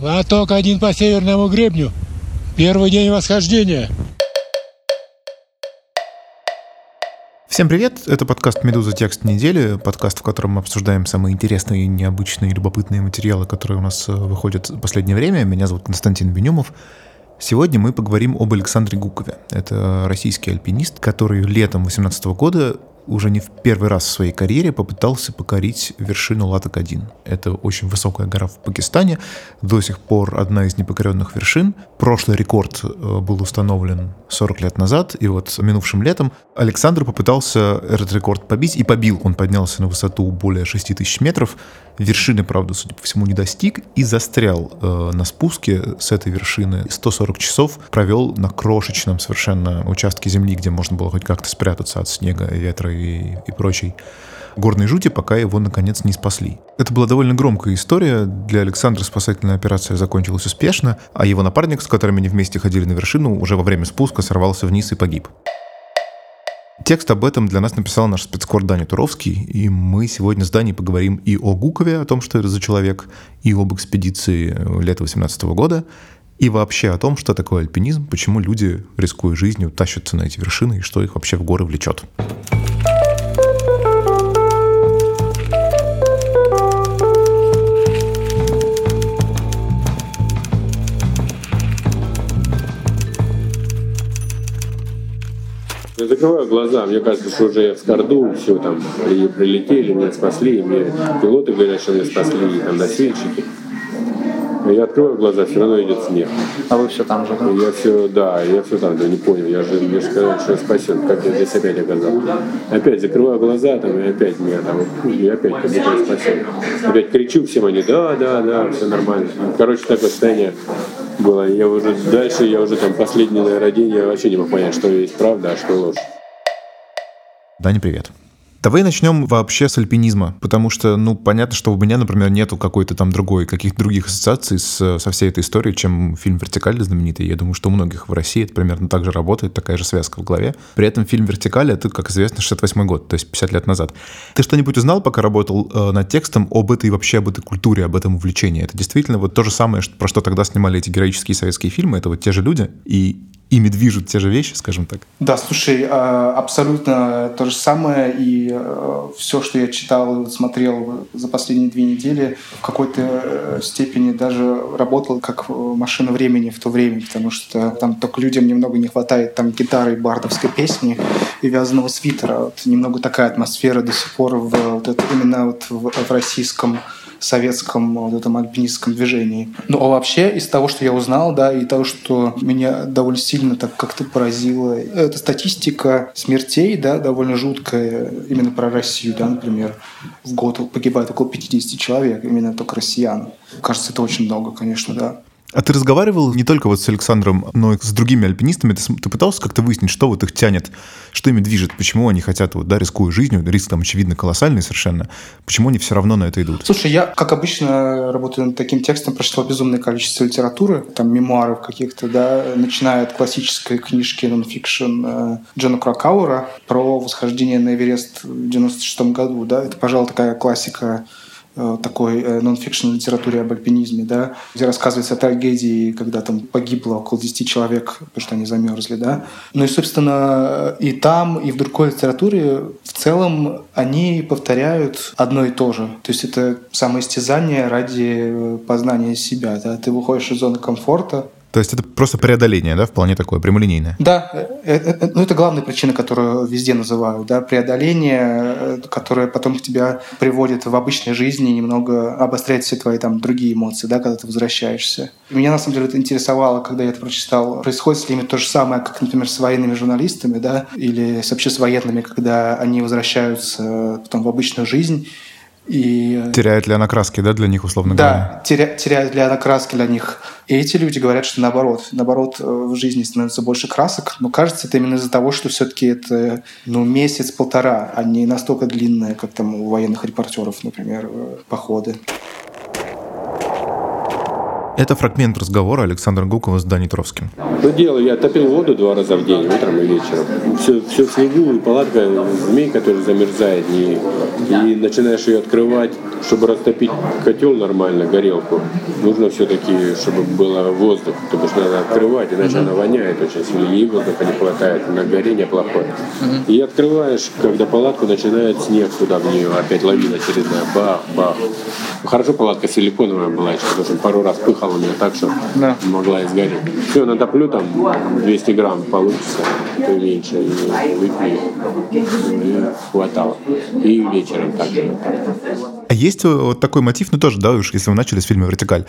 Восток один по северному гребню. Первый день восхождения. Всем привет! Это подкаст «Медуза. Текст недели», подкаст, в котором мы обсуждаем самые интересные, необычные, любопытные материалы, которые у нас э, выходят в последнее время. Меня зовут Константин Бенюмов. Сегодня мы поговорим об Александре Гукове. Это российский альпинист, который летом 2018 года уже не в первый раз в своей карьере попытался покорить вершину Латак-1. Это очень высокая гора в Пакистане, до сих пор одна из непокоренных вершин. Прошлый рекорд э, был установлен 40 лет назад, и вот минувшим летом Александр попытался этот рекорд побить, и побил. Он поднялся на высоту более 6 тысяч метров, вершины, правда, судя по всему, не достиг, и застрял э, на спуске с этой вершины. 140 часов провел на крошечном совершенно участке земли, где можно было хоть как-то спрятаться от снега, ветра и, и прочей горной жути, пока его, наконец, не спасли. Это была довольно громкая история. Для Александра спасательная операция закончилась успешно, а его напарник, с которым они вместе ходили на вершину, уже во время спуска сорвался вниз и погиб. Текст об этом для нас написал наш спецкор Даня Туровский, и мы сегодня с Даней поговорим и о Гукове, о том, что это за человек, и об экспедиции лета 18 года, и вообще о том, что такое альпинизм, почему люди, рискуя жизнью, тащатся на эти вершины, и что их вообще в горы влечет. Я закрываю глаза, мне кажется, что уже я в Скорду, все там прилетели, меня спасли, мне пилоты говорят, что меня спасли, там носильщики. Я открываю глаза, все равно идет снег. А вы все там же, да? Я все, да, я все там, да, не понял. Я же, мне же сказали, что я спасен, как я здесь опять оказался. Опять закрываю глаза, там, и опять меня там, и опять как будто я спасен. Опять кричу всем, они, да, да, да, все нормально. Короче, такое состояние было. Я уже дальше, я уже там последнее, день, я вообще не мог понять, что есть правда, а что ложь. Даня, привет. Давай начнем вообще с альпинизма, потому что, ну, понятно, что у меня, например, нету какой-то там другой, каких-то других ассоциаций с, со всей этой историей, чем фильм «Вертикаль» знаменитый. Я думаю, что у многих в России это примерно так же работает, такая же связка в голове. При этом фильм «Вертикаль» — это, как известно, 68 год, то есть 50 лет назад. Ты что-нибудь узнал, пока работал э, над текстом, об этой вообще, об этой культуре, об этом увлечении? Это действительно вот то же самое, что, про что тогда снимали эти героические советские фильмы, это вот те же люди, и ими движут те же вещи, скажем так? Да, слушай, а, абсолютно то же самое. И э, все, что я читал и смотрел за последние две недели, в какой-то э, степени даже работал как машина времени в то время, потому что там только людям немного не хватает там гитары бардовской песни и вязаного свитера. Вот немного такая атмосфера до сих пор в, вот это, именно вот в, в российском советском вот этом альпинистском движении. Ну а вообще из того, что я узнал, да, и того, что меня довольно сильно так как-то поразило, это статистика смертей, да, довольно жуткая именно про Россию, да, например, в год погибает около 50 человек, именно только россиян. Кажется, это очень много, конечно, да. А ты разговаривал не только вот с Александром, но и с другими альпинистами? Ты, ты пытался как-то выяснить, что вот их тянет, что ими движет, почему они хотят, вот, да, рискуя жизнью, риск там, очевидно, колоссальный совершенно, почему они все равно на это идут? Слушай, я, как обычно, работаю над таким текстом, прочитал безумное количество литературы, там, мемуаров каких-то, да, начиная от классической книжки нонфикшн э, Джона Кракаура про восхождение на Эверест в 96 году, да, это, пожалуй, такая классика такой э, нон-фикшн литературе об альпинизме, да, где рассказывается о трагедии, когда там погибло около 10 человек, потому что они замерзли, да. Ну и, собственно, и там, и в другой литературе в целом они повторяют одно и то же. То есть это самоистязание ради познания себя, да. Ты выходишь из зоны комфорта, то есть это просто преодоление, да, вполне такое, прямолинейное? Да, это, э, ну, это главная причина, которую везде называют, да, преодоление, э, которое потом тебя приводит в обычной жизни, немного обостряет все твои там другие эмоции, да, когда ты возвращаешься. Меня на самом деле это интересовало, когда я это прочитал. Происходит с ними то же самое, как, например, с военными журналистами, да, или вообще с военными, когда они возвращаются потом в обычную жизнь, и... Теряет ли она краски, да, для них, условно да, говоря? Да, теря, теряет ли она краски для них. И эти люди говорят, что наоборот. Наоборот, э, в жизни становится больше красок. Но кажется, это именно из-за того, что все-таки это ну, месяц-полтора, а не настолько длинное, как там у военных репортеров, например, э, походы. Это фрагмент разговора Александра Гукова с Дани Тровским. Ну, дело, я топил воду два раза в день, утром и вечером. Все, все в снегу, и палатка, змей, который замерзает, и, и начинаешь ее открывать, чтобы растопить котел нормально, горелку, нужно все-таки, чтобы было воздух, потому что надо открывать, иначе она воняет очень сильно, и воздуха не хватает, на горение плохое. И открываешь, когда палатку начинает снег туда в нее, опять лавина очередная, бах, бах. Хорошо палатка силиконовая была еще, потому что пару раз пыхала меня так, что Да. могла изгореть. Все, натоплю там 200 грамм получится, то меньше, и выпью, и хватало. И вечером также. А есть вот такой мотив, ну тоже, да, уж если вы начали с фильма «Вертикаль»,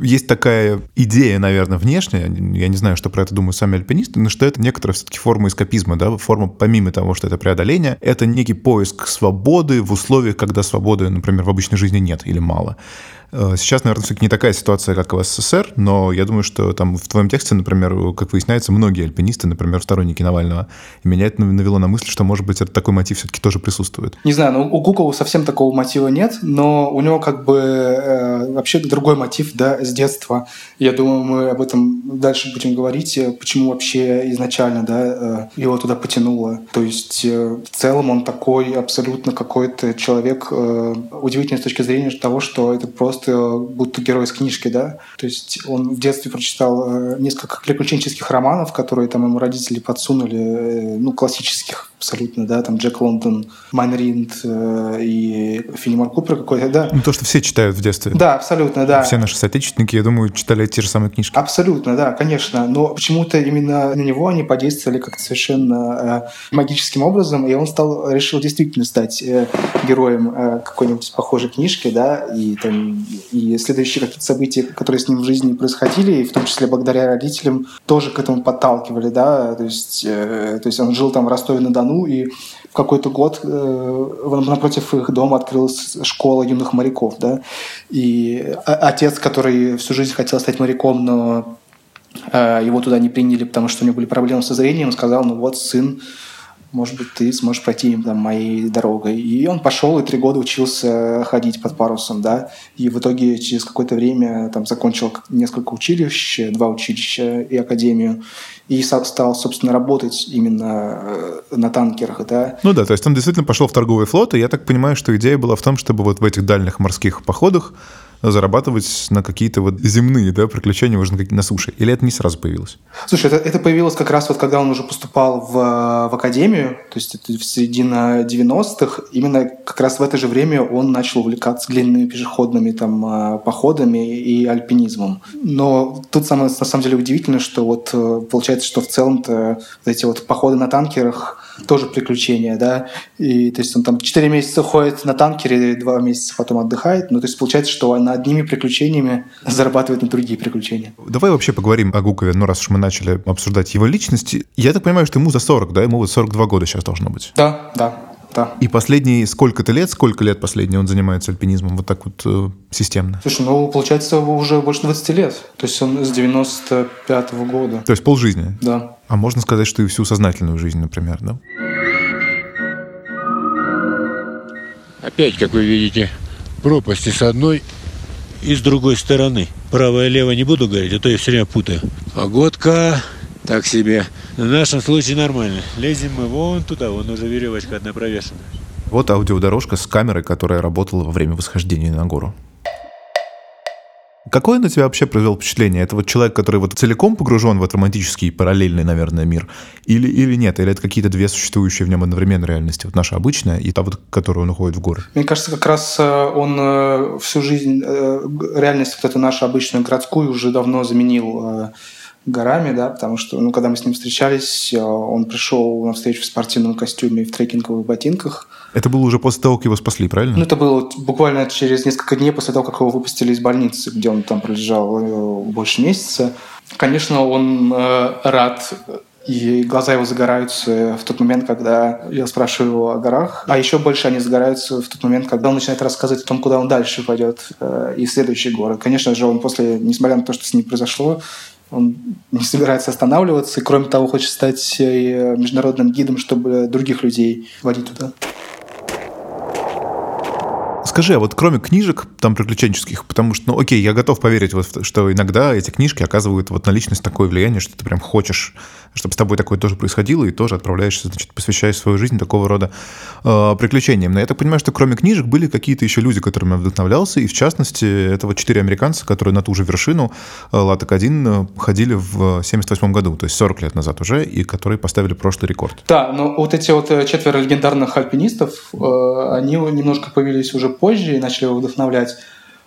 есть такая идея, наверное, внешняя, я не знаю, что про это думают сами альпинисты, но что это некоторая все-таки форма эскапизма, да, форма, помимо того, что это преодоление, это некий поиск свободы в условиях, когда свободы, например, в обычной жизни нет или мало. Э, Сейчас, наверное, все-таки не такая ситуация, как в СССР, но я думаю, что там в твоем тексте, например, как выясняется, многие альпинисты, например, сторонники Навального, и меня это навело на мысль, что, может быть, это такой мотив все-таки тоже присутствует. Не знаю, ну у Гукова совсем такого мотива нет, но у него как бы э, вообще другой мотив, да, с детства. Я думаю, мы об этом дальше будем говорить, э, почему вообще изначально, да, э, его туда потянуло. То есть э, в целом он такой абсолютно какой-то человек э, удивительный с точки зрения того, что это просто будто герой из книжки, да. То есть он в детстве прочитал э, несколько приключенческих романов, которые там ему родители подсунули, э, ну, классических абсолютно, да, там Джек Лондон, Майн Ринд э, и Филимон Купер какой-то, да. Ну, то, что все читают в детстве. Да, абсолютно, да. Все наши соотечественники, я думаю, читали те же самые книжки. Абсолютно, да, конечно. Но почему-то именно на него они подействовали как-то совершенно э, магическим образом, и он стал, решил действительно стать э, героем э, какой-нибудь похожей книжки, да, и там и следующие какие-то события, которые с ним в жизни происходили, и в том числе благодаря родителям, тоже к этому подталкивали, да, то есть, э, то есть он жил там в Ростове-на-Дону, и в какой-то год э, напротив их дома открылась школа юных моряков, да, и отец, который всю жизнь хотел стать моряком, но э, его туда не приняли, потому что у него были проблемы со зрением, сказал, ну вот, сын, может быть, ты сможешь пройти там, моей дорогой. И он пошел и три года учился ходить под парусом, да, и в итоге через какое-то время там закончил несколько училищ, два училища и академию, и стал, собственно, работать именно э, на танкерах, да. Ну да, то есть он действительно пошел в торговый флот, и я так понимаю, что идея была в том, чтобы вот в этих дальних морских походах зарабатывать на какие-то вот земные да, приключения уже на, суше. Или это не сразу появилось? Слушай, это, это появилось как раз вот когда он уже поступал в, в академию, то есть это в середине 90-х. Именно как раз в это же время он начал увлекаться длинными пешеходными там э, походами и альпинизмом. Но тут самое, на самом деле удивительно, что вот э, получается, что в целом-то эти вот походы на танкерах тоже приключения, да, и то есть он там 4 месяца ходит на танкере, 2 месяца потом отдыхает, ну то есть получается, что он одними приключениями зарабатывает на другие приключения. Давай вообще поговорим о Гукове, ну раз уж мы начали обсуждать его личность. Я так понимаю, что ему за 40, да? Ему вот 42 года сейчас должно быть. Да, да, да. И последние сколько-то лет, сколько лет последние он занимается альпинизмом вот так вот э, системно? Слушай, ну, получается, уже больше 20 лет. То есть он с 95 -го года. То есть полжизни. Да. А можно сказать, что и всю сознательную жизнь, например, да? Опять, как вы видите, пропасти с одной и с другой стороны. Право и лево не буду говорить, а то я все время путаю. Погодка так себе. В нашем случае нормально. Лезем мы вон туда, вон уже веревочка одна провешена. Вот аудиодорожка с камерой, которая работала во время восхождения на гору. Какое на тебя вообще произвел впечатление? Это вот человек, который вот целиком погружен в этот романтический параллельный, наверное, мир? Или, или нет? Или это какие-то две существующие в нем одновременно реальности? Вот наша обычная и та вот, которую он уходит в горы. Мне кажется, как раз э, он э, всю жизнь, э, реальность вот эту нашу обычную городскую уже давно заменил горами, да, потому что, ну, когда мы с ним встречались, э, он пришел на встречу в спортивном костюме и в трекинговых ботинках. Это было уже после того, как его спасли, правильно? Ну, это было буквально через несколько дней после того, как его выпустили из больницы, где он там пролежал э, больше месяца. Конечно, он э, рад, и глаза его загораются в тот момент, когда я спрашиваю его о горах. А еще больше они загораются в тот момент, когда он начинает рассказывать о том, куда он дальше пойдет э, и следующие горы. Конечно же, он после, несмотря на то, что с ним произошло, он не собирается останавливаться, и кроме того, хочет стать э, международным гидом, чтобы других людей водить туда. Скажи, а вот кроме книжек, там, приключенческих, потому что, ну, окей, я готов поверить, вот, что иногда эти книжки оказывают вот на личность такое влияние, что ты прям хочешь, чтобы с тобой такое тоже происходило, и тоже отправляешься, значит, посвящаешь свою жизнь такого рода э, приключениям. Но я так понимаю, что кроме книжек были какие-то еще люди, которыми я вдохновлялся, и в частности, это вот четыре американца, которые на ту же вершину э, Латек-1 э, ходили в 78 году, то есть 40 лет назад уже, и которые поставили прошлый рекорд. Да, но вот эти вот э, четверо легендарных альпинистов, э, они немножко появились уже позже и начали его вдохновлять.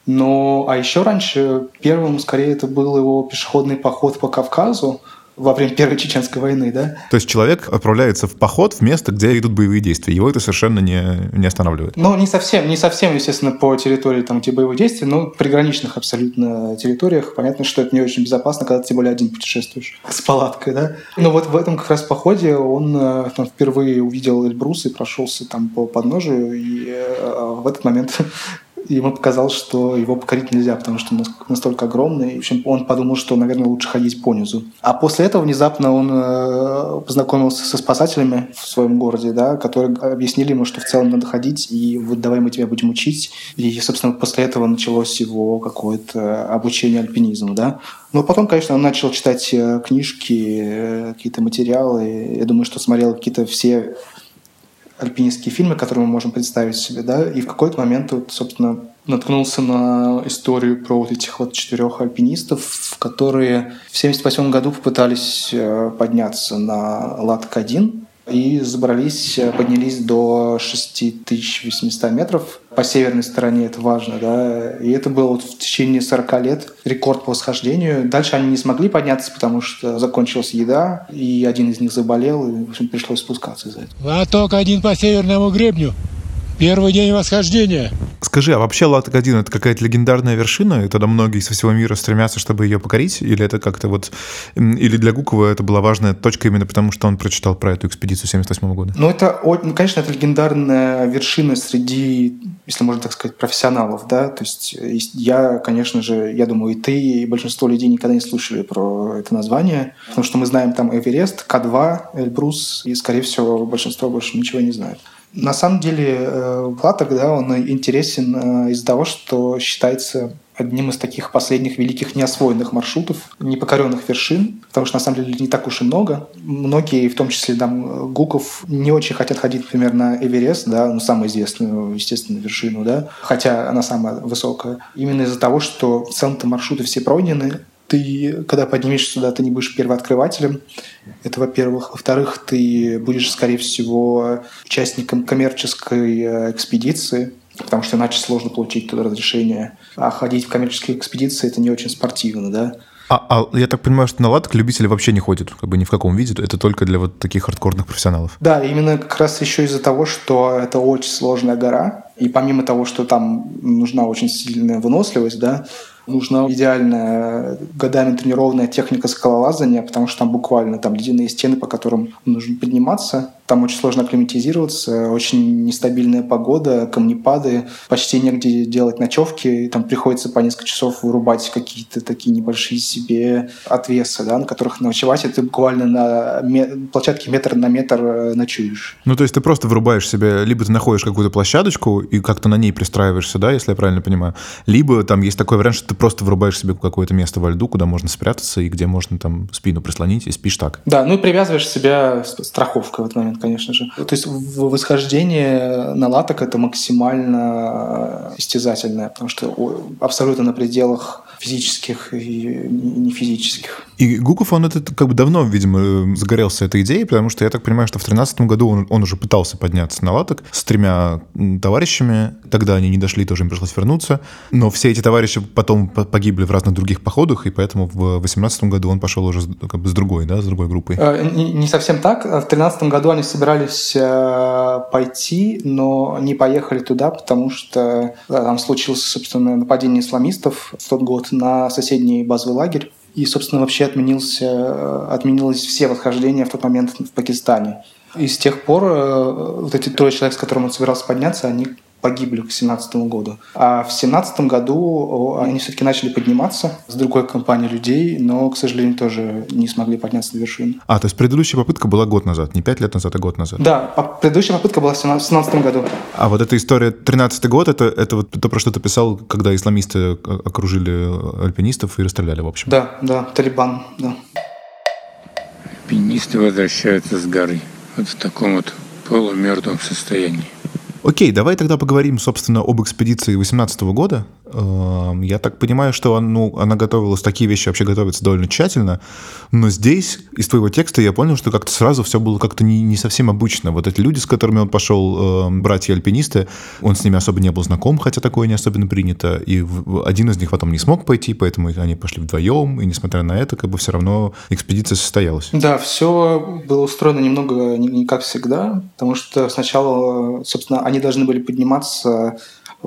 Но, а еще раньше, первым, скорее, это был его пешеходный поход по Кавказу, во время Первой Чеченской войны, да? То есть человек отправляется в поход в место, где идут боевые действия. Его это совершенно не, не останавливает. Ну, не совсем, не совсем, естественно, по территории, там, где боевые действия, но приграничных абсолютно территориях. Понятно, что это не очень безопасно, когда ты тем более один путешествуешь с палаткой, да? Но вот в этом как раз походе он э, там, впервые увидел Эльбрус и прошелся там по подножию, и э, в этот момент ему показалось, что его покорить нельзя, потому что он настолько огромный. В общем, он подумал, что, наверное, лучше ходить по. А после этого внезапно он э, познакомился со спасателями в своем городе, да, которые объяснили ему, что в целом надо ходить, и вот давай мы тебя будем учить. И, собственно, после этого началось его какое-то обучение альпинизму, да. Но потом, конечно, он начал читать э, книжки, э, какие-то материалы. Я думаю, что смотрел какие-то все альпинистские фильмы, которые мы можем представить себе, да, и в какой-то момент, вот, собственно, наткнулся на историю про вот этих вот четырех альпинистов, которые в 78 году попытались э, подняться на Латк-1, и забрались, э, поднялись до 6800 метров. По северной стороне это важно, да. И это было вот в течение 40 лет рекорд по восхождению. Дальше они не смогли подняться, потому что закончилась еда, и один из них заболел, и, в общем, пришлось спускаться из-за этого. А только один по северному гребню. Первый день восхождения. Скажи, а вообще Латек-1 это какая-то легендарная вершина, и тогда многие со всего мира стремятся, чтобы ее покорить? Или это как-то вот... Или для Гукова это была важная точка именно потому, что он прочитал про эту экспедицию 78 года? Ну, это, ну, конечно, это легендарная вершина среди, если можно так сказать, профессионалов, да? То есть я, конечно же, я думаю, и ты, и большинство людей никогда не слышали про это название, потому что мы знаем там Эверест, К2, Эльбрус, и, скорее всего, большинство больше ничего не знает. На самом деле Платок, да, он интересен э, из-за того, что считается одним из таких последних великих неосвоенных маршрутов, непокоренных вершин, потому что на самом деле не так уж и много. Многие, в том числе там Гуков, не очень хотят ходить, например, на Эверест, да, ну, самую известную, естественно, вершину, да, хотя она самая высокая. Именно из-за того, что в целом-то маршруты все пройдены, ты, когда поднимешься сюда, ты не будешь первооткрывателем. Это, во-первых. Во-вторых, ты будешь, скорее всего, участником коммерческой э, экспедиции, потому что иначе сложно получить туда разрешение. А ходить в коммерческие экспедиции – это не очень спортивно, да. А, а я так понимаю, что на латок любители вообще не ходят, как бы ни в каком виде, это только для вот таких хардкорных профессионалов. Да, именно как раз еще из-за того, что это очень сложная гора, и помимо того, что там нужна очень сильная выносливость, да, нужна идеальная годами тренированная техника скалолазания, потому что там буквально там ледяные стены, по которым нужно подниматься. Там очень сложно акклиматизироваться, очень нестабильная погода, камнепады, почти негде делать ночевки. Там приходится по несколько часов вырубать какие-то такие небольшие себе отвесы, да, на которых ночевать, и ты буквально на площадке метр на метр э, ночуешь. Ну, то есть ты просто вырубаешь себе, либо ты находишь какую-то площадочку и как-то на ней пристраиваешься, да, если я правильно понимаю, либо там есть такой вариант, что ты просто вырубаешь себе какое-то место во льду, куда можно спрятаться и где можно там спину прислонить и спишь так. Да, ну и привязываешь себя страховкой в этот момент, конечно же. То есть восхождение на латок это максимально истязательное, потому что абсолютно на пределах физических и не физических. И Гуков, он это как бы давно, видимо, загорелся этой идеей, потому что я так понимаю, что в 2013 году он, он уже пытался подняться на латок с тремя товарищами. Тогда они не дошли, тоже им пришлось вернуться. Но все эти товарищи потом погибли в разных других походах, и поэтому в 2018 году он пошел уже как бы с другой, да, с другой группой. Э, не, не совсем так. В 2013 году они собирались э, пойти, но не поехали туда, потому что там случилось, собственно, нападение исламистов в тот год на соседний базовый лагерь. И, собственно, вообще отменился, отменилось все восхождения в тот момент в Пакистане. И с тех пор э, вот эти трое человек, с которыми он собирался подняться, они погибли к 2017 году. А в 2017 году они все-таки начали подниматься с другой компанией людей, но, к сожалению, тоже не смогли подняться на вершину. А, то есть предыдущая попытка была год назад, не пять лет назад, а год назад? Да, предыдущая попытка была в 2017 году. А вот эта история 13 год, это, это вот то, про что ты писал, когда исламисты окружили альпинистов и расстреляли, в общем? Да, да, Талибан, да. Альпинисты возвращаются с горы вот в таком вот полумертвом состоянии. Окей, давай тогда поговорим, собственно, об экспедиции 2018 года. Эм, я так понимаю, что ну, она готовилась, такие вещи вообще готовятся довольно тщательно, но здесь из твоего текста я понял, что как-то сразу все было как-то не, не совсем обычно. Вот эти люди, с которыми он пошел, эм, братья-альпинисты, он с ними особо не был знаком, хотя такое не особенно принято, и один из них потом не смог пойти, поэтому они пошли вдвоем, и несмотря на это, как бы все равно экспедиция состоялась. Да, все было устроено немного не, не как всегда, потому что сначала, собственно, они должны были подниматься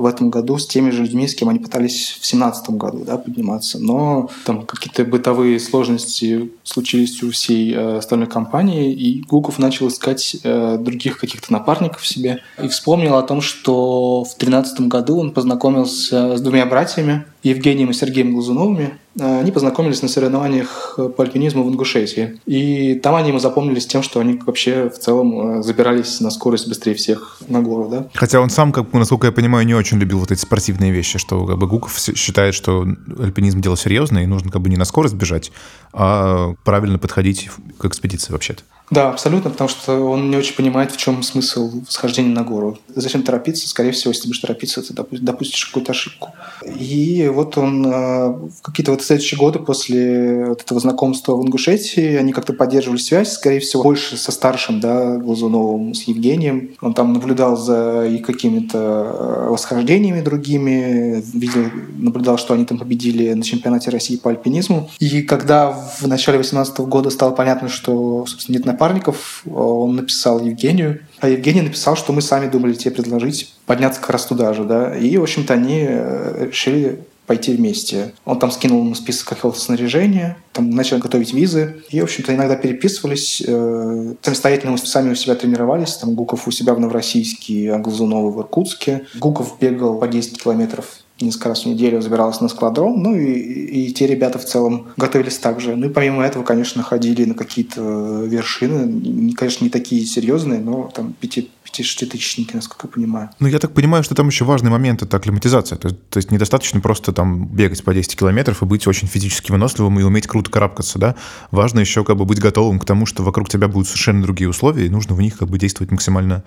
в этом году с теми же людьми, с кем они пытались в 2017 году да, подниматься. Но там какие-то бытовые сложности случились у всей э, остальной компании, и Гуков начал искать э, других каких-то напарников себе. И вспомнил о том, что в 2013 году он познакомился с двумя братьями, Евгением и Сергеем Глазуновыми. Э, они познакомились на соревнованиях по альпинизму в Ингушетии. И там они ему запомнились тем, что они вообще в целом э, забирались на скорость быстрее всех на гору. Да? Хотя он сам, как, насколько я понимаю, не очень любил вот эти спортивные вещи, что как бы Гуков считает, что альпинизм дело серьезное, и нужно как бы не на скорость бежать, а правильно подходить к экспедиции вообще-то. Да, абсолютно, потому что он не очень понимает, в чем смысл восхождения на гору. Зачем торопиться? Скорее всего, если будешь торопиться, ты допустишь какую-то ошибку. И вот он э, в какие-то вот следующие годы после вот этого знакомства в Ингушетии, они как-то поддерживали связь, скорее всего, больше со старшим, да, Глазуновым, с Евгением. Он там наблюдал за их какими-то э, восхождениями другими, видел, наблюдал, что они там победили на чемпионате России по альпинизму. И когда в начале 2018 года стало понятно, что, собственно, нет напарников, он написал Евгению, а Евгений написал, что мы сами думали тебе предложить подняться как раз туда же, да, и, в общем-то, они э, решили пойти вместе. Он там скинул ему список какого-то снаряжения, там начали готовить визы, и, в общем-то, иногда переписывались, э, самостоятельно сами у себя тренировались, там Гуков у себя в Новороссийске, а Глазунова в Иркутске. Гуков бегал по 10 километров несколько раз в неделю забиралась на складром, ну и, и те ребята в целом готовились так же. Ну и помимо этого, конечно, ходили на какие-то вершины, конечно, не такие серьезные, но там пяти эти шеститысячники, насколько я понимаю. Ну, я так понимаю, что там еще важный момент — это акклиматизация. То, то есть недостаточно просто там бегать по 10 километров и быть очень физически выносливым и уметь круто карабкаться, да? Важно еще как бы быть готовым к тому, что вокруг тебя будут совершенно другие условия, и нужно в них как бы действовать максимально...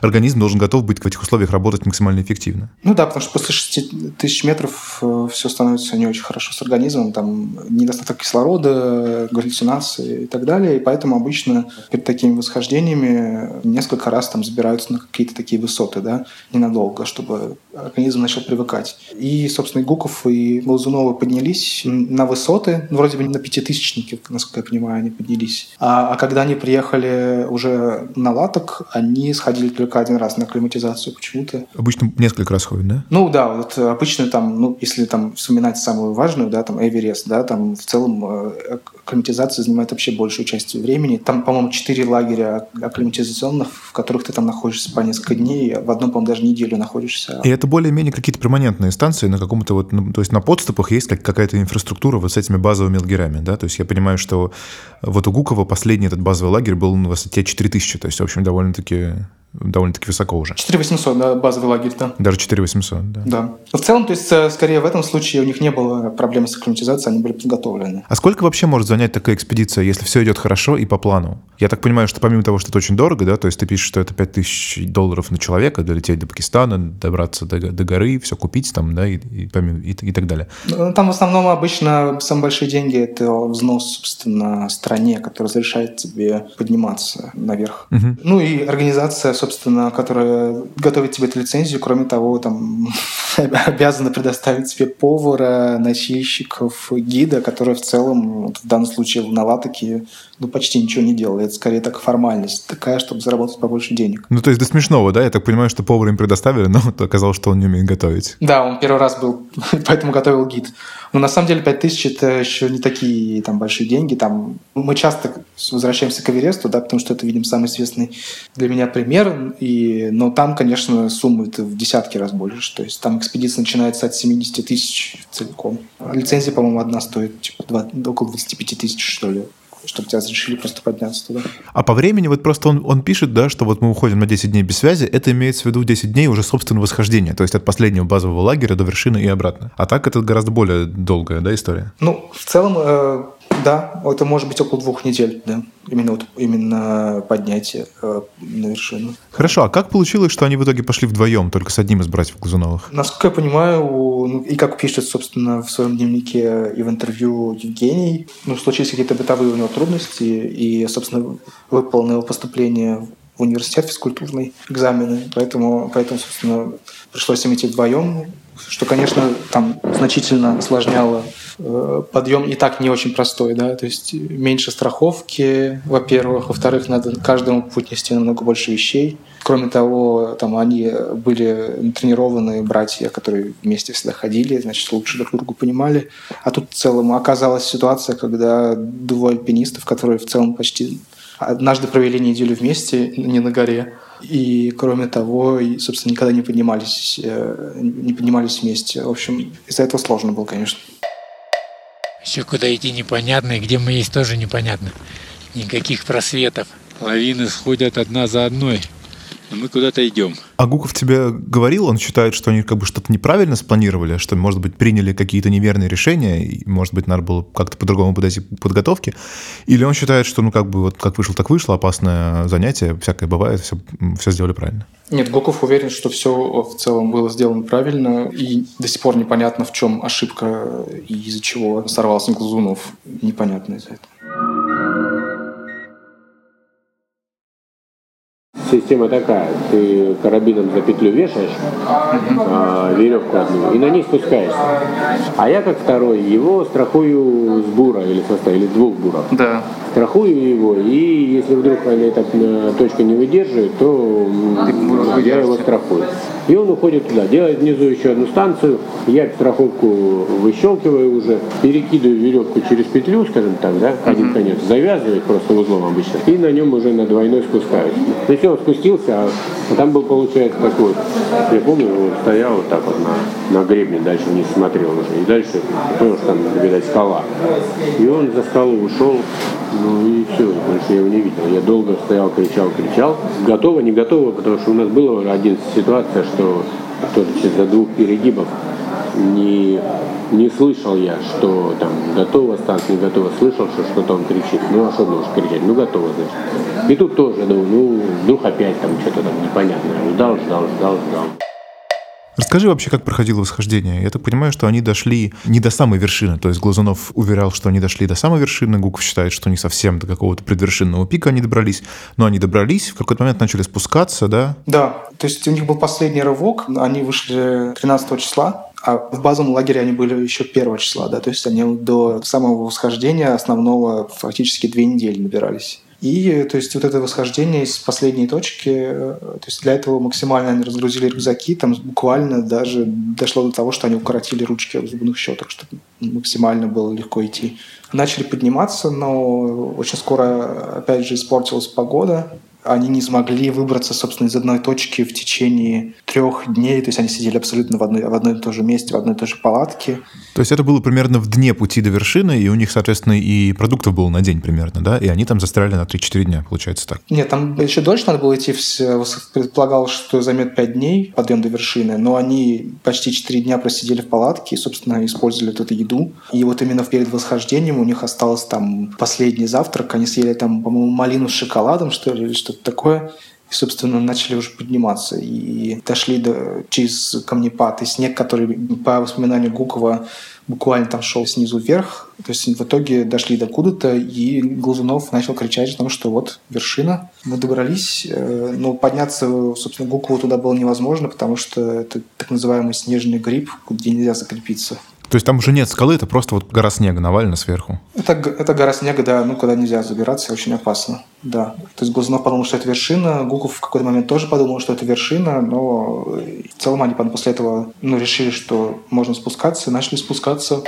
Организм должен готов быть в этих условиях работать максимально эффективно. Ну да, потому что после 6 тысяч метров э, все становится не очень хорошо с организмом, там недостаток кислорода, галлюцинации и так далее, и поэтому обычно перед такими восхождениями несколько раз там забирают забираются на какие-то такие высоты, да, ненадолго, чтобы организм начал привыкать. И, собственно, и Гуков, и Глазуновы поднялись на высоты, ну, вроде бы на пятитысячники, насколько я понимаю, они поднялись. А, а когда они приехали уже на латок, они сходили только один раз на акклиматизацию почему-то. Обычно несколько раз ходят, да? Ну да, вот обычно там, ну, если там вспоминать самую важную, да, там Эверест, да, там в целом э, акклиматизация занимает вообще большую часть времени. Там, по-моему, четыре лагеря акклиматизационных, в которых ты там находишься по несколько дней, в одном, по-моему, даже неделю находишься. И это более-менее какие-то перманентные станции на каком-то вот, ну, то есть на подступах есть как, какая-то инфраструктура вот с этими базовыми лагерями, да, то есть я понимаю, что вот у Гукова последний этот базовый лагерь был на высоте 4000, то есть, в общем, довольно-таки довольно-таки высоко уже. 4800, да, базовый лагерь, да. Даже 4800, да. Да. Но в целом, то есть, э, скорее в этом случае у них не было проблем с акклиматизацией, они были подготовлены. А сколько вообще может занять такая экспедиция, если все идет хорошо и по плану? Я так понимаю, что помимо того, что это очень дорого, да, то есть ты пишешь, что это 5000 долларов на человека, долететь до Пакистана, добраться до, до горы, все купить там, да, и, и, и, и так далее. Ну, там в основном обычно самые большие деньги – это взнос, собственно, стране, которая разрешает тебе подниматься наверх. Угу. Ну и организация, собственно, которая готовит тебе эту лицензию, кроме того, там обязана предоставить тебе повара, носильщиков, гида, который в целом, вот в данном случае в Наватоке, ну, почти ничего не делал. Это скорее так формальность такая, чтобы заработать побольше денег. Ну, то есть до смешного, да? Я так понимаю, что повара им предоставили, но оказалось, что он не умеет готовить. Да, он первый раз был, поэтому готовил гид. Но на самом деле 5000 это еще не такие там большие деньги. Там мы часто возвращаемся к Эвересту, да, потому что это, видимо, самый известный для меня пример. И, но там, конечно, суммы в десятки раз больше. То есть там экспедиция начинается от 70 тысяч целиком. Лицензия, по-моему, одна стоит типа, 2, около 25 тысяч, что ли чтобы тебя разрешили просто подняться туда. А по времени вот просто он, он пишет, да, что вот мы уходим на 10 дней без связи, это имеется в виду 10 дней уже собственного восхождения, то есть от последнего базового лагеря до вершины и обратно. А так это гораздо более долгая, да, история? Ну, в целом, э, да, это может быть около двух недель, да. Именно, вот, именно поднятие э, на вершину. Хорошо, а как получилось, что они в итоге пошли вдвоем, только с одним из братьев Глазуновых? Насколько я понимаю, ну, и как пишет, собственно, в своем дневнике и в интервью Евгений, ну, случились какие-то бытовые у него трудности, и, собственно, выполнил его поступление в университет физкультурный экзамены, поэтому, поэтому, собственно, пришлось им идти вдвоем, что, конечно, там значительно осложняло э, подъем и так не очень простой, да, то есть меньше страховки, во-первых, во-вторых, надо каждому путь нести намного больше вещей. Кроме того, там они были тренированные братья, которые вместе всегда ходили, значит, лучше друг другу понимали. А тут в целом оказалась ситуация, когда двое альпинистов, которые в целом почти однажды провели неделю вместе, не на горе, и, кроме того, и, собственно, никогда не поднимались, э, не поднимались вместе. В общем, из-за этого сложно было, конечно. Еще куда идти непонятно, и где мы есть тоже непонятно. Никаких просветов. Лавины сходят одна за одной мы куда-то идем. А Гуков тебе говорил, он считает, что они как бы что-то неправильно спланировали, что, может быть, приняли какие-то неверные решения, и, может быть, надо было как-то по-другому подойти к подготовке, или он считает, что, ну, как бы, вот как вышло, так вышло, опасное занятие, всякое бывает, все, все сделали правильно? Нет, Гуков уверен, что все в целом было сделано правильно, и до сих пор непонятно, в чем ошибка и из-за чего сорвался Глазунов. Непонятно из-за этого. Система такая, ты карабином за петлю вешаешь а, веревку одну и на ней спускаешься. А я как второй его страхую с бура или со или с двух буров. Да. Страхую его, и если вдруг эта э, точка не выдерживает, то я его страхую. И он уходит туда, делает внизу еще одну станцию, я страховку выщелкиваю уже, перекидываю веревку через петлю, скажем так, да, один конец, завязывает просто узлом обычно, и на нем уже на двойной спускаюсь. И все, он спустился, а, а там был, получается, такой, я помню, он стоял вот так вот на, на гребне, дальше вниз смотрел уже, и дальше понял, что там, видать, скала. И он за скалу ушел, ну и все, больше я его не видел. Я долго стоял, кричал, кричал. Готово, не готово, потому что у нас была один ситуация, что тоже из-за двух перегибов не, не слышал я, что там готово станция, не готово. Слышал, что что-то он кричит. Ну а что может кричать? Ну готово, значит. И тут тоже, думаю, ну вдруг опять там что-то там непонятное. Ждал, ждал, ждал, ждал. Расскажи вообще, как проходило восхождение. Я так понимаю, что они дошли не до самой вершины. То есть Глазунов уверял, что они дошли до самой вершины, Гуков считает, что не совсем до какого-то предвершинного пика они добрались. Но они добрались, в какой-то момент начали спускаться, да? Да, то есть у них был последний рывок, они вышли 13 числа, а в базовом лагере они были еще 1 числа, да, то есть они до самого восхождения основного фактически две недели набирались. И то есть вот это восхождение из последней точки, э, то есть для этого максимально они разгрузили рюкзаки, там буквально даже дошло до того, что они укоротили ручки в зубных щеток, чтобы максимально было легко идти. Начали подниматься, но очень скоро опять же испортилась погода, они не смогли выбраться, собственно, из одной точки в течение трех дней. То есть они сидели абсолютно в, одной, в одном и том же месте, в одной и той же палатке. То есть это было примерно в дне пути до вершины, и у них, соответственно, и продуктов было на день примерно, да? И они там застряли на 3-4 дня, получается так? Нет, там еще дольше надо было идти. Предполагал, что займет 5 дней подъем до вершины, но они почти 4 дня просидели в палатке и, собственно, использовали вот эту еду. И вот именно перед восхождением у них осталось там последний завтрак. Они съели там, по-моему, малину с шоколадом, что ли, или что что-то такое. И, собственно, начали уже подниматься. И дошли до, через камнепад. И снег, который, по воспоминанию Гукова, буквально там шел снизу вверх. То есть в итоге дошли до куда-то, и Глазунов начал кричать о том, что вот вершина, мы добрались. Э, но подняться, собственно, Гукову туда было невозможно, потому что это так называемый снежный гриб, где нельзя закрепиться. То есть там уже нет скалы, это просто вот гора снега Навальна сверху? Это, это гора снега, да, ну, куда нельзя забираться, очень опасно, да. То есть Глазунов подумал, что это вершина, Гуков в какой-то момент тоже подумал, что это вершина, но в целом они после этого ну, решили, что можно спускаться, начали спускаться.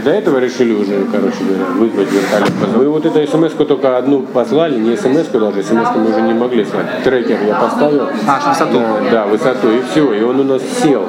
И до этого решили уже, короче говоря, вызвать вертолет. Мы вот эту смс только одну послали, не смс даже, смс мы уже не могли слать. Трекер я поставил. А, высоту. Да, да, высоту, и все. И он у нас сел.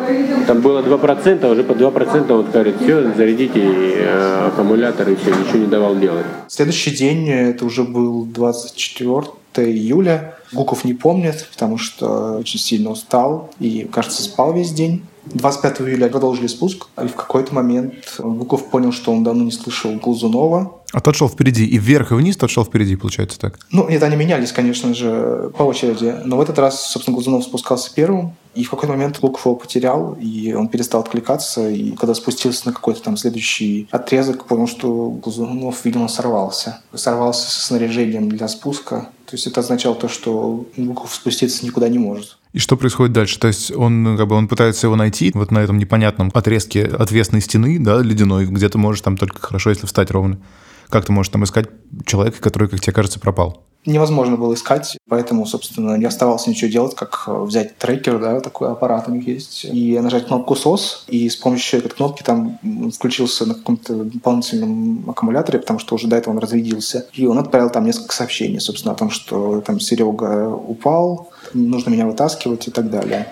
Там было 2%, уже по 2% он говорит, все, зарядите э, аккумулятор, и все, ничего не давал делать. Следующий день, это уже был 24 июля. Гуков не помнит, потому что очень сильно устал и, кажется, спал весь день. 25 июля продолжили спуск, и в какой-то момент Гуков понял, что он давно не слышал Глазунова. А тот шел впереди, и вверх, и вниз тот шел впереди, получается так? Ну, это они менялись, конечно же, по очереди. Но в этот раз, собственно, Глазунов спускался первым, и в какой-то момент Луков его потерял, и он перестал откликаться, и когда спустился на какой-то там следующий отрезок, понял, что Глазунов, видимо, сорвался. Сорвался со снаряжением для спуска. То есть это означало то, что Луков спуститься никуда не может. И что происходит дальше? То есть он как бы он пытается его найти вот на этом непонятном отрезке отвесной стены, да, ледяной, где ты можешь там только хорошо, если встать ровно. Как ты можешь там искать человека, который, как тебе кажется, пропал? Невозможно было искать, поэтому, собственно, не оставалось ничего делать, как взять трекер, да, такой аппарат у них есть, и нажать кнопку SOS, и с помощью этой кнопки там включился на каком-то дополнительном аккумуляторе, потому что уже до этого он разрядился, и он отправил там несколько сообщений, собственно, о том, что там Серега упал, нужно меня вытаскивать и так далее.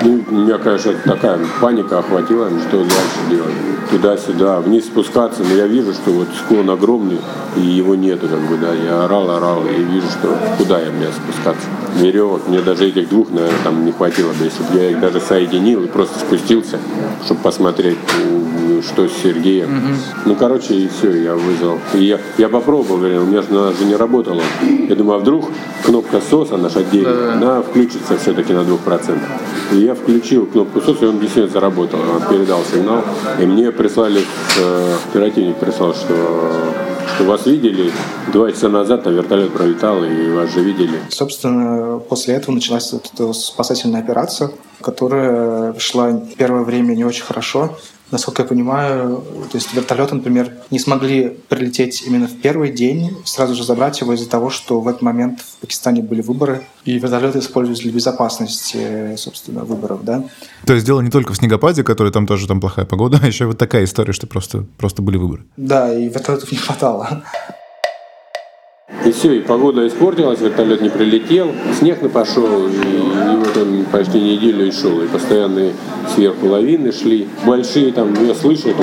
Ну, меня, конечно, такая паника охватила, что дальше делать. Туда-сюда, вниз спускаться, но я вижу, что вот склон огромный, и его нету, как бы, да. Я орал, орал, и вижу, что куда я мне спускаться. Веревок, мне даже этих двух, наверное, там не хватило бы, если бы я их даже соединил и просто спустился, чтобы посмотреть, что с Сергеем. Угу. Ну, короче, и все, я вызвал. И я, я попробовал, говорю, у меня же она же не работала. Я думаю, а вдруг кнопка SOS, она же отдельно, да. она включится все-таки на 2%. И я включил кнопку SOS, и он действительно заработал. Он передал сигнал. И мне прислали, э, оперативник прислал, что что вас видели два часа назад, на вертолет пролетал, и вас же видели. Собственно, после этого началась эта спасательная операция, которая шла первое время не очень хорошо. Насколько я понимаю, то есть вертолеты, например, не смогли прилететь именно в первый день, сразу же забрать его из-за того, что в этот момент в Пакистане были выборы, и вертолеты использовались для безопасности, собственно, выборов, да. То есть дело не только в снегопаде, который там тоже там плохая погода, а еще вот такая история, что просто, просто были выборы. Да, и вертолетов не хватало. И все, и погода испортилась, вертолет не прилетел, снег на пошел, и, и вот он почти неделю и шел, и постоянные сверху лавины шли, большие там, я слышу это,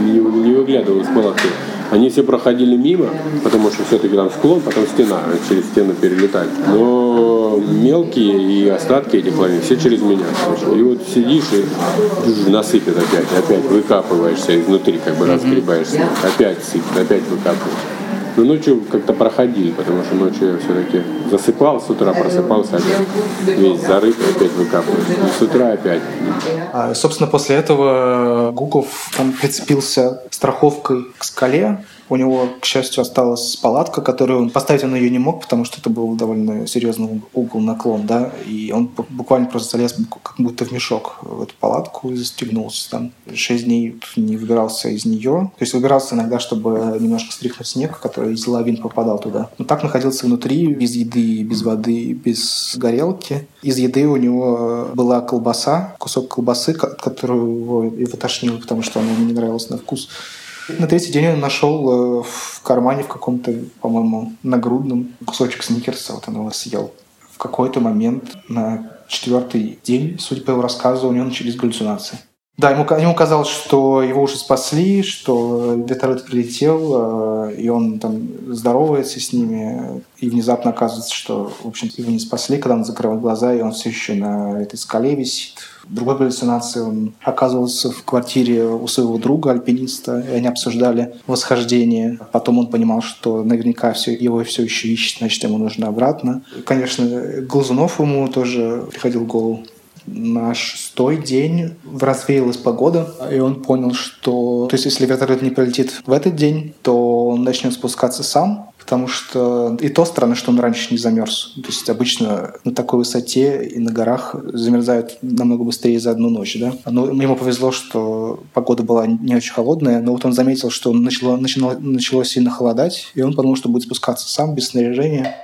не, не выглядывал из палатки. Они все проходили мимо, потому что все-таки там склон, потом стена, через стену перелетали. Но мелкие и остатки этих лавин все через меня. И вот сидишь и насыпет опять, опять выкапываешься изнутри, как бы разгребаешься, опять сыпет, опять выкапываешь. Но ну, ночью как-то проходили, потому что ночью я все-таки засыпал, с утра просыпался опять. Весь зарыт, опять выкапываю. И с утра опять. А, собственно, после этого Гуков там прицепился страховкой к скале, у него, к счастью, осталась палатка, которую он поставить он ее не мог, потому что это был довольно серьезный угол наклон, да, и он буквально просто залез как будто в мешок в эту палатку и застегнулся там. Шесть дней не выбирался из нее, то есть выбирался иногда, чтобы немножко стряхнуть снег, который из лавин попадал туда. Но так находился внутри, без еды, без воды, без горелки. Из еды у него была колбаса, кусок колбасы, которую его, его тошнило, потому что она ему не нравилась на вкус. На третий день он нашел э, в кармане в каком-то, по-моему, нагрудном кусочек сникерса, вот он его съел. В какой-то момент на четвертый день, судя по его рассказу, у него начались галлюцинации. Да, ему, ему казалось, что его уже спасли, что вертолет прилетел, э, и он там здоровается с ними, и внезапно оказывается, что, в общем его не спасли, когда он закрывает глаза, и он все еще на этой скале висит, в другой галлюцинации он оказывался в квартире у своего друга, альпиниста, и они обсуждали восхождение. Потом он понимал, что наверняка все, его все еще ищет, значит, ему нужно обратно. Конечно, Глазунов ему тоже приходил в голову на шестой день развеялась погода, и он понял, что... То есть, если вертолет не прилетит в этот день, то он начнет спускаться сам, потому что и то странно, что он раньше не замерз. То есть обычно на такой высоте и на горах замерзают намного быстрее за одну ночь. Да? Но ему повезло, что погода была не очень холодная, но вот он заметил, что начало, начало, начало сильно холодать, и он подумал, что будет спускаться сам без снаряжения.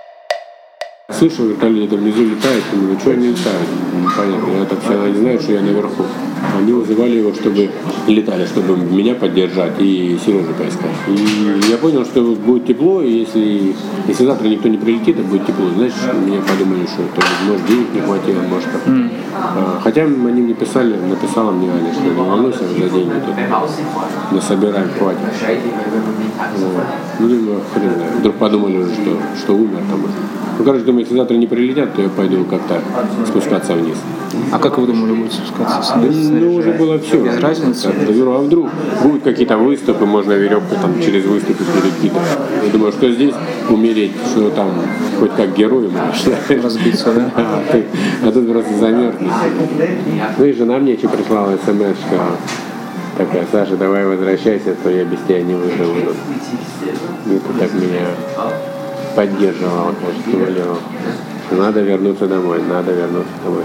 Слышу, вертолеты внизу летают, думаю, что они летают? Непонятно. Я так всегда не знаю, что я наверху. Они вызывали его, чтобы летали, чтобы меня поддержать и Сережу поискать. И я понял, что будет тепло, и если, если завтра никто не прилетит, то будет тепло. Знаешь, мне подумали, что то, может денег не хватило, может как. Mm. Хотя они мне писали, написала мне Аня, что не волнуйся за деньги, тут мы собираем, хватит. Вот. Ну, думаю, хрен знает. Вдруг подумали уже, что, что умер там. Ну, короче, думаю, если завтра не прилетят, то я пойду как-то спускаться вниз. А как вы думали, будет спускаться? Да, ну, уже было все. Без разницы? А вдруг будут какие-то выступы, можно веревку там через выступы перекидывать. Я думаю, что здесь умереть, что там хоть как можешь. Разбиться, да? А, ты, а тут просто замерзнешь. Ну и жена мне еще прислала смс, такая, Саша, давай возвращайся, а то я без тебя не выживу. И ты так меня поддерживала, стимулировала. Надо вернуться домой, надо вернуться домой.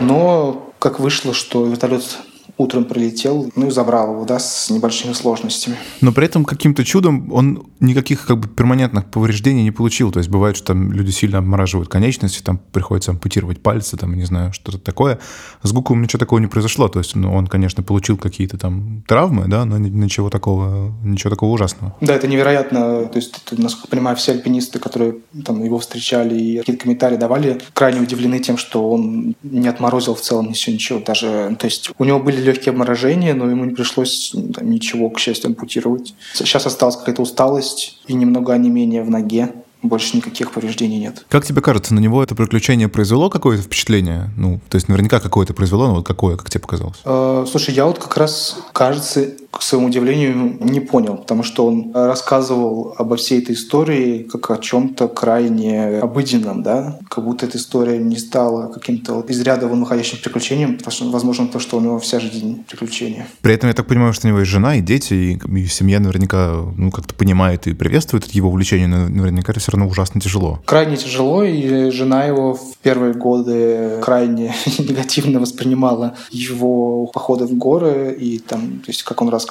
Но как вышло, что вертолет утром прилетел, ну и забрал его, да, с небольшими сложностями. Но при этом каким-то чудом он никаких как бы перманентных повреждений не получил. То есть бывает, что там люди сильно обмораживают конечности, там приходится ампутировать пальцы, там, не знаю, что-то такое. С Гуковым ничего такого не произошло. То есть ну, он, конечно, получил какие-то там травмы, да, но ничего такого, ничего такого ужасного. Да, это невероятно. То есть, это, насколько я понимаю, все альпинисты, которые там его встречали и какие-то комментарии давали, крайне удивлены тем, что он не отморозил в целом ничего, ничего. Даже, то есть у него были легкие обморожения, но ему не пришлось там, ничего, к счастью, ампутировать. Сейчас осталась какая-то усталость и немного онемения в ноге больше никаких повреждений нет. Как тебе кажется, на него это приключение произвело какое-то впечатление? Ну, то есть наверняка какое-то произвело, но вот какое, как тебе показалось? Э, слушай, я вот как раз, кажется, к своему удивлению, не понял, потому что он рассказывал обо всей этой истории как о чем-то крайне обыденном, да, как будто эта история не стала каким-то из ряда вон выходящим приключением, потому что, возможно, то, что у него вся жизнь приключения. При этом я так понимаю, что у него есть жена и дети, и, и семья наверняка, ну, как-то понимает и приветствует его увлечение, но наверняка все равно ужасно тяжело. Крайне тяжело, и жена его в первые годы крайне негативно воспринимала его походы в горы, и там, то есть, как он рассказывал,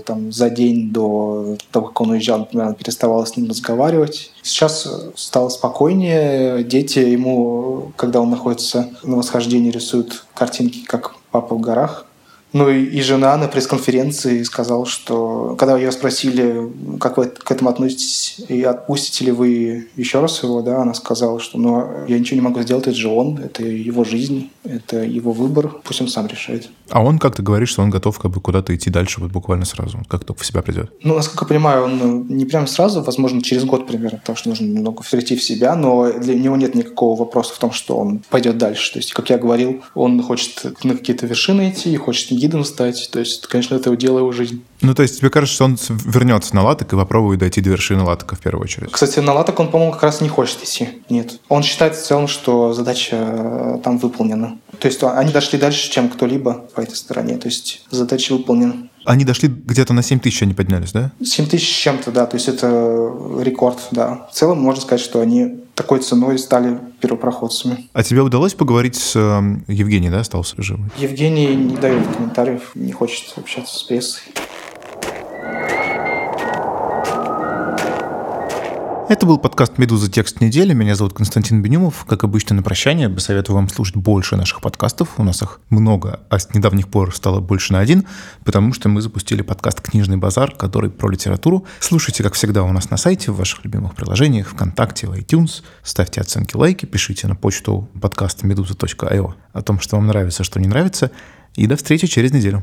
там, за день до того, как он уезжал, например, переставала с ним разговаривать. Сейчас стало спокойнее, дети ему, когда он находится на восхождении, рисуют картинки, как папа в горах, ну и, и жена на пресс-конференции сказала, что когда ее спросили, как вы к этому относитесь и отпустите ли вы еще раз его, да, она сказала, что ну я ничего не могу сделать, это же он, это его жизнь, это его выбор, пусть он сам решает. А он как-то говорит, что он готов как бы куда-то идти дальше вот буквально сразу, как только в себя придет? Ну, насколько я понимаю, он ну, не прямо сразу, возможно, через год примерно, потому что нужно немного прийти в себя, но для него нет никакого вопроса в том, что он пойдет дальше. То есть, как я говорил, он хочет на какие-то вершины идти, хочет гидом стать. То есть, конечно, это дело его жизнь. Ну, то есть тебе кажется, что он вернется на латок и попробует дойти до вершины латока в первую очередь? Кстати, на латок он, по-моему, как раз не хочет идти. Нет. Он считает в целом, что задача э, там выполнена. То есть они дошли дальше, чем кто-либо по этой стороне. То есть задача выполнена. Они дошли где-то на 7 тысяч, они поднялись, да? 7 тысяч с чем-то, да. То есть это рекорд, да. В целом можно сказать, что они такой ценой стали первопроходцами. А тебе удалось поговорить с э, Евгением, да, остался живым? Евгений не дает комментариев, не хочет общаться с прессой. Это был подкаст «Медуза. Текст недели». Меня зовут Константин Бенюмов. Как обычно, на прощание посоветую вам слушать больше наших подкастов. У нас их много, а с недавних пор стало больше на один, потому что мы запустили подкаст «Книжный базар», который про литературу. Слушайте, как всегда, у нас на сайте, в ваших любимых приложениях, ВКонтакте, в iTunes. Ставьте оценки, лайки, пишите на почту подкаст meduza.io о том, что вам нравится, что не нравится. И до встречи через неделю.